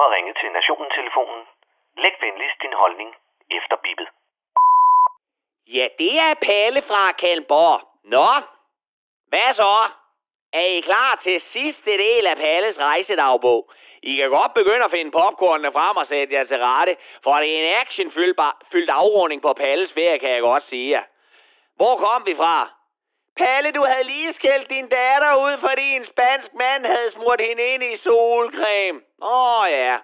har ringet til Nationen-telefonen. Læg venligst din holdning efter bippet. Ja, det er Palle fra Kalmborg. Nå, hvad så? Er I klar til sidste del af Palles rejsedagbog? I kan godt begynde at finde popcornene frem og sætte jer til rette, for det er en actionfyldt fyldt afrunding på Palles ferie, kan jeg godt sige jer. Hvor kom vi fra? Palle, du havde lige skældt din datter ud, fordi en spansk mand havde smurt hende ind i solcreme. Åh oh, ja.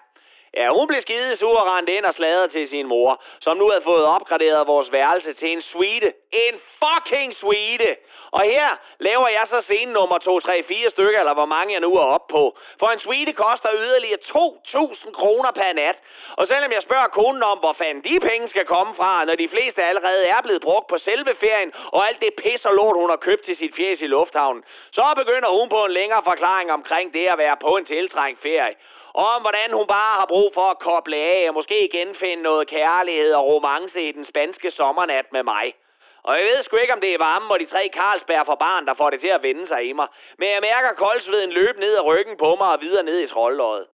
Ja, hun blev skide sur og rendte ind og sladrede til sin mor, som nu havde fået opgraderet vores værelse til en suite. En fucking suite! Og her laver jeg så scene nummer 2, 3, 4 stykker, eller hvor mange jeg nu er oppe på. For en suite koster yderligere 2.000 kroner per nat. Og selvom jeg spørger konen om, hvor fanden de penge skal komme fra, når de fleste allerede er blevet brugt på selve ferien, og alt det pis og lort, hun har købt til sit fjes i lufthavnen, så begynder hun på en længere forklaring omkring det at være på en tiltrængt ferie om hvordan hun bare har brug for at koble af og måske genfinde noget kærlighed og romance i den spanske sommernat med mig. Og jeg ved sgu ikke, om det er varmen og de tre Carlsberg for barn, der får det til at vende sig i mig. Men jeg mærker koldsveden løbe ned ad ryggen på mig og videre ned i troldløjet.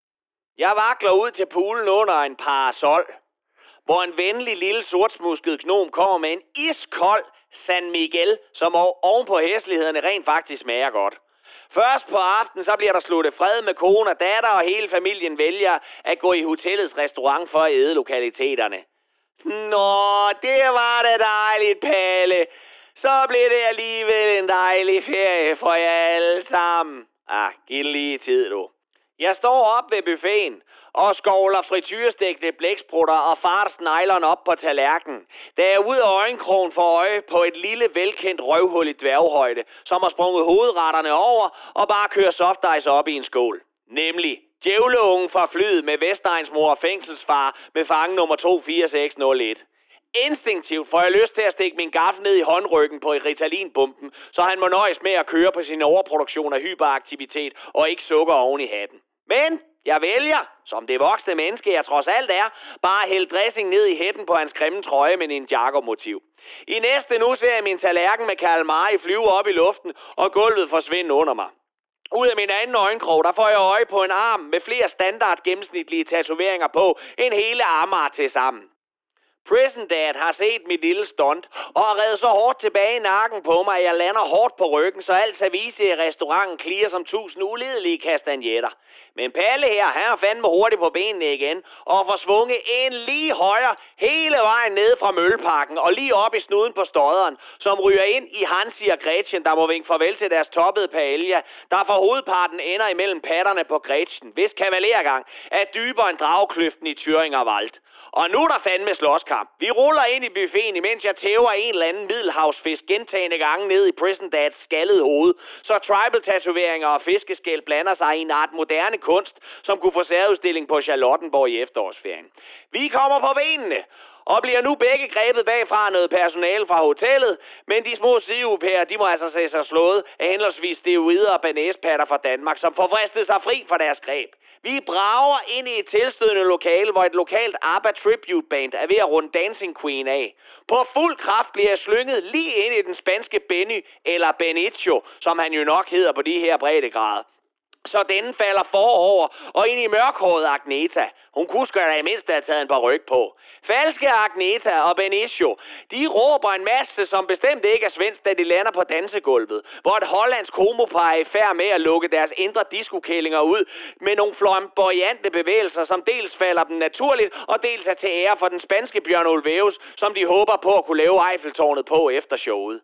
Jeg vakler ud til poolen under en parasol, hvor en venlig lille sortsmusket gnom kommer med en iskold San Miguel, som oven på hæslighederne rent faktisk smager godt. Først på aftenen, så bliver der sluttet fred med kone og datter, og hele familien vælger at gå i hotellets restaurant for at æde lokaliteterne. Nå, det var da dejligt, Palle. Så blev det alligevel en dejlig ferie for jer alle sammen. Ah, giv lige tid, du. Jeg står op ved buffeten og skovler frityrestegte blæksprutter og fart sneglerne op på tallerkenen. Da jeg ud af øjenkrogen for øje på et lille, velkendt røvhul i dværghøjde, som har sprunget hovedretterne over og bare kører softice op i en skål. Nemlig djævleungen fra flyet med Vestegnsmor og fængselsfar med fange nummer 24601. Instinktivt får jeg lyst til at stikke min gaffel ned i håndryggen på Ritalin-bumpen, så han må nøjes med at køre på sin overproduktion af hyperaktivitet og ikke sukker oven i hatten. Men jeg vælger, som det voksne menneske jeg trods alt er, bare at hælde dressing ned i hætten på hans grimme trøje med en motiv I næste nu ser jeg min tallerken med Karl Mari flyve op i luften, og gulvet forsvinde under mig. Ud af min anden øjenkrog, der får jeg øje på en arm med flere standard gennemsnitlige tatoveringer på, en hele armar til sammen. Prison Dad har set mit lille stunt og har reddet så hårdt tilbage i nakken på mig, at jeg lander hårdt på ryggen, så alt service i restauranten klirer som tusind ulidelige kastanjetter. Men Palle her, han er fandme hurtigt på benene igen, og får svunget en lige højre hele vejen ned fra Mølleparken og lige op i snuden på støderen, som ryger ind i Hansi og Gretchen, der må vinke farvel til deres toppede paella, der for hovedparten ender imellem patterne på Gretchen, hvis kavalergang er dybere end dragkløften i Thüringer Wald. Og nu er der fandme slåskamp. Vi ruller ind i buffeten, imens jeg tæver en eller anden middelhavsfisk gentagende gange ned i Prison Dads skaldede hoved, så tribal-tatoveringer og fiskeskæl blander sig i en art moderne kunst, som kunne få særudstilling på Charlottenborg i efterårsferien. Vi kommer på benene, og bliver nu begge grebet bagfra noget personale fra hotellet, men de små sideupærer, de må altså se sig slået af henholdsvis steroider og banæspatter fra Danmark, som forvristede sig fri fra deres greb. Vi brager ind i et tilstødende lokale, hvor et lokalt ABBA Tribute Band er ved at runde Dancing Queen af. På fuld kraft bliver jeg slynget lige ind i den spanske Benny, eller Benicio, som han jo nok hedder på de her breddegrader så denne falder forover og ind i mørkhåret Agneta. Hun kunne sgu da i mindst have taget en par ryg på. Falske Agneta og Benicio, de råber en masse, som bestemt ikke er svensk, da de lander på dansegulvet, hvor et hollandsk homopar er i færd med at lukke deres indre diskokællinger ud med nogle flamboyante bevægelser, som dels falder dem naturligt, og dels er til ære for den spanske Bjørn Ulvaeus, som de håber på at kunne lave Eiffeltårnet på efter showet.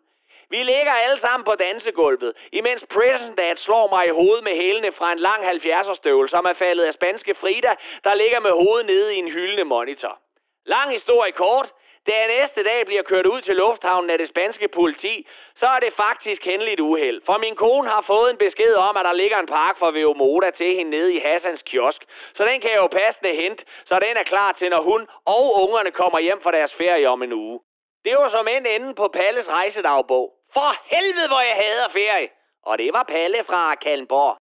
Vi ligger alle sammen på dansegulvet, imens Prison Dad slår mig i hovedet med hælene fra en lang 70'er støvle, som er faldet af spanske Frida, der ligger med hovedet nede i en hyldende monitor. Lang historie kort. Da jeg næste dag bliver kørt ud til lufthavnen af det spanske politi, så er det faktisk hændeligt uheld. For min kone har fået en besked om, at der ligger en park for Veomoda til hende nede i Hassans kiosk. Så den kan jeg jo passende hente, så den er klar til, når hun og ungerne kommer hjem fra deres ferie om en uge. Det var som end enden på Palles rejsedagbog. For helvede, hvor jeg hader ferie. Og det var Palle fra Kalmborg.